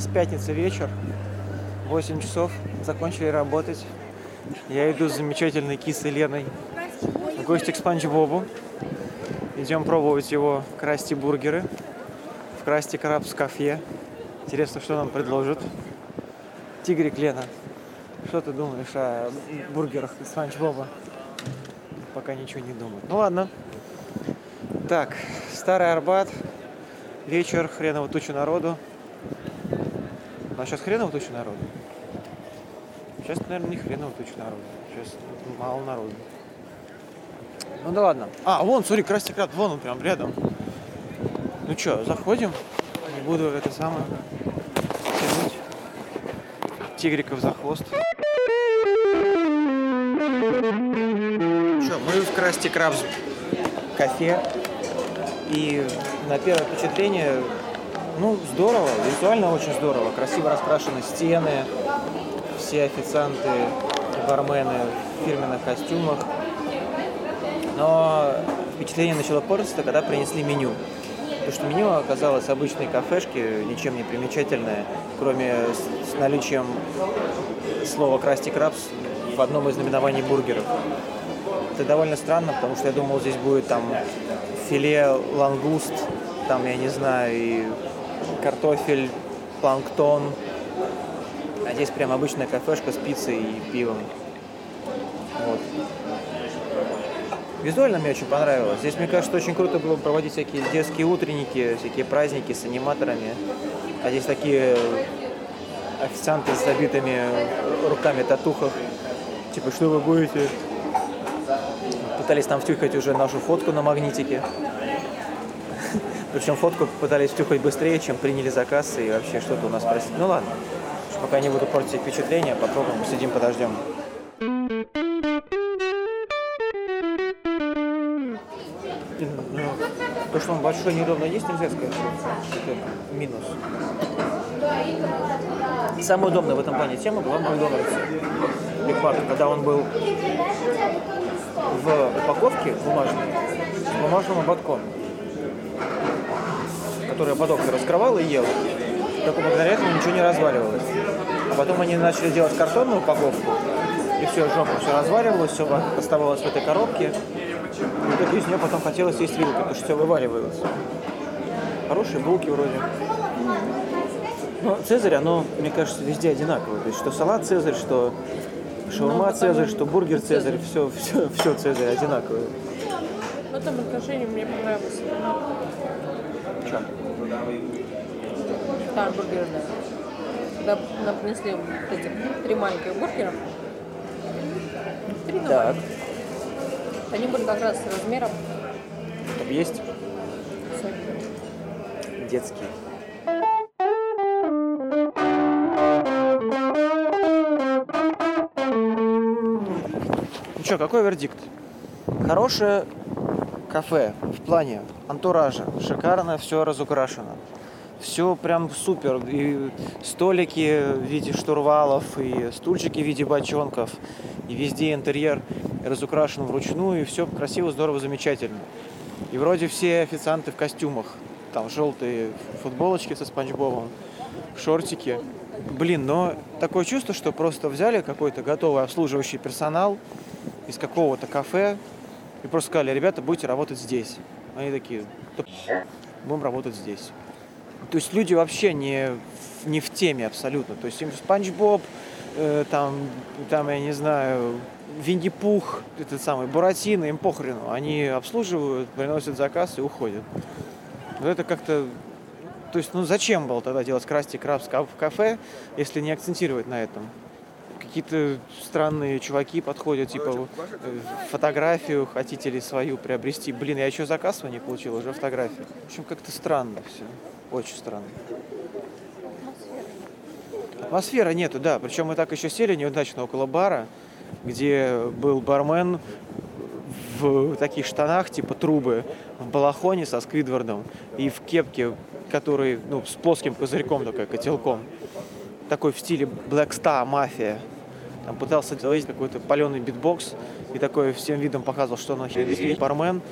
Нас пятница вечер, 8 часов, закончили работать. Я иду с замечательной кисой Леной в гости к Спанч Бобу. Идем пробовать его красти бургеры в красти крабс кафе. Интересно, что нам предложат. Тигрик Лена, что ты думаешь о бургерах Спанч Боба? Пока ничего не думаю. Ну ладно. Так, Старый Арбат, вечер, хреново тучу народу. А сейчас хреново тучу народу. Сейчас, наверное, не хреново тучу народу. Сейчас мало народу. Ну да ладно. А, вон, смотри, Красти Краб, вон он прям рядом. Ну что, заходим. Не буду это самое тянуть тигриков за хвост. Что, мы в Красти Крабс кафе. И на первое впечатление, ну, здорово, визуально очень здорово. Красиво раскрашены стены, все официанты бармены в фирменных костюмах. Но впечатление начало портиться, когда принесли меню. Потому что меню оказалось обычной кафешки, ничем не примечательное, кроме с наличием слова «красти крабс» в одном из наименований бургеров. Это довольно странно, потому что я думал, здесь будет там филе, лангуст, там, я не знаю, и картофель, планктон. А здесь прям обычная кафешка с пиццей и пивом. Вот. Визуально мне очень понравилось. Здесь, мне кажется, очень круто было проводить всякие детские утренники, всякие праздники с аниматорами. А здесь такие официанты с забитыми руками татухах. Типа, что вы будете? Пытались там втюхать уже нашу фотку на магнитике. Причем фотку пытались втюхать быстрее, чем приняли заказ и вообще что-то у нас спросили. Ну ладно, пока не буду портить впечатление, попробуем, сидим, подождем. Ну, то, что он большой, неудобно есть, нельзя сказать, это минус. Самая удобная в этом плане тема была в Макдональдсе. Биг когда он был в упаковке бумажной, с бумажным ободком, который ободок ты раскрывал и ел. Только благодаря этому ничего не разваливалось. А потом они начали делать картонную упаковку, и все, жопа все разваливалось, все оставалось в этой коробке. И вот из нее потом хотелось есть вилкой, потому что все вываливалось. Хорошие булки вроде. Но Цезарь, оно, мне кажется, везде одинаковое. То есть, что салат Цезарь, что шаурма Цезарь, что бургер Цезарь, все, все, все Цезарь одинаковое. В этом отношении мне понравилось. Че? Там бургерная. Когда нам принесли эти три маленьких бургера. Три Так. Они были как раз с размером. есть детские. Ну что, какой вердикт? Хорошее кафе в плане антуража. Шикарно все разукрашено. Все прям супер. И столики в виде штурвалов, и стульчики в виде бочонков, и везде интерьер разукрашен вручную, и все красиво, здорово, замечательно. И вроде все официанты в костюмах. Там желтые футболочки со спанч Бобом, шортики. Блин, но такое чувство, что просто взяли какой-то готовый обслуживающий персонал из какого-то кафе и просто сказали, ребята, будете работать здесь. Они такие, «Да будем работать здесь. То есть люди вообще не, не в теме абсолютно. То есть им Спанч Боб, э, там, там, я не знаю, Винни Пух, этот самый Буратино, им похрену. Они обслуживают, приносят заказ и уходят. Вот это как-то... То есть, ну зачем было тогда делать Красти Крабс ка- в кафе, если не акцентировать на этом? Какие-то странные чуваки подходят, типа, э, фотографию хотите ли свою приобрести. Блин, я еще заказ свой не получил, уже фотографию. В общем, как-то странно все. Очень странно. Атмосферы нету, да. Причем мы так еще сели неудачно около бара, где был бармен в таких штанах, типа трубы, в балахоне со Сквидвардом и в кепке, который, ну, с плоским козырьком, такой, котелком. Такой в стиле Black Star мафия. Там пытался делать какой-то паленый битбокс и такой всем видом показывал, что нахер здесь бармен.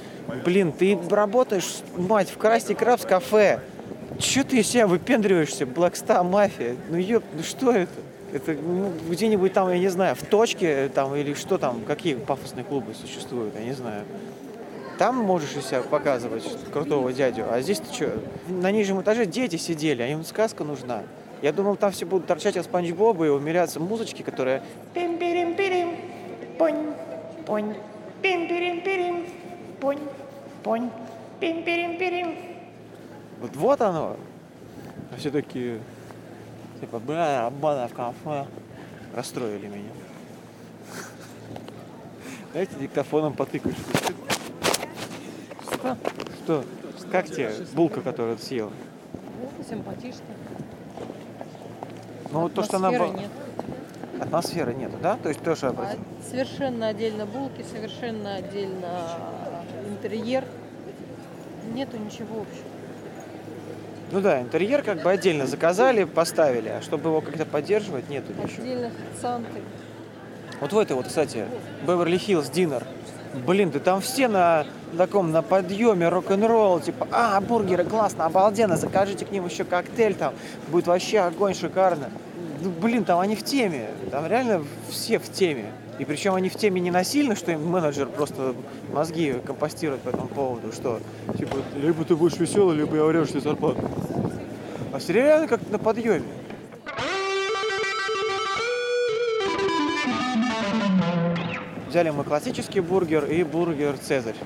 Блин, ты работаешь, мать, в Красти Крабс кафе. Че ты себя выпендриваешься, Star мафия? Ну ёп, ну что это? Это ну, где-нибудь там, я не знаю, в точке там или что там, какие пафосные клубы существуют, я не знаю. Там можешь из себя показывать крутого дядю, а здесь ты что? На нижнем этаже дети сидели, а им сказка нужна. Я думал, там все будут торчать от Спанч Боба и умиляться музычки, которая пим пирим пирим понь понь пим пирим пирим понь понь пим пирим пирим Вот вот оно. А все такие типа бля, работа в кафе. Расстроили меня. Знаете, диктофоном потыкаешь. Что? Как тебе булка, которую ты съел? Ну, симпатично. Ну вот то, что она была... нет. Атмосферы нету, да? То есть тоже... А совершенно отдельно булки, совершенно отдельно интерьер. Нету ничего общего. Ну да, интерьер как бы отдельно заказали, поставили, а чтобы его как-то поддерживать, нету ничего. Отдельно официанты. Вот в этой вот, кстати, Беверли-Хиллз Динер. Блин, ты там все на таком, на подъеме рок-н-ролл, типа, а, бургеры, классно, обалденно, закажите к ним еще коктейль, там, будет вообще огонь, шикарно. Ну, блин, там они в теме, там реально все в теме. И причем они в теме не насильно, что им менеджер просто мозги компостирует по этому поводу, что, типа, либо ты будешь веселый, либо я врешь тебе зарплату. А все реально как на подъеме. Взяли мы классический бургер и бургер Цезарь.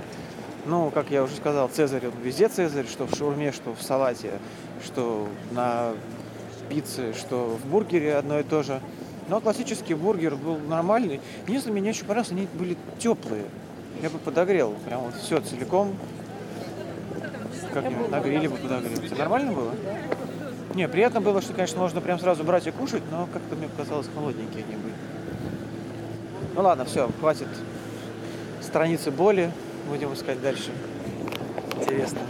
Ну, как я уже сказал, Цезарь, он везде Цезарь, что в шаурме, что в салате, что на пицце, что в бургере одно и то же. Но классический бургер был нормальный. Единственное, мне очень понравилось, они были теплые. Я бы подогрел, прям вот все целиком. Как-нибудь на гриле бы подогрел. Тебе нормально было? Не, приятно было, что, конечно, можно прям сразу брать и кушать, но как-то мне показалось холодненькие они были. Ну ладно, все, хватит страницы боли. Будем искать дальше. Интересно.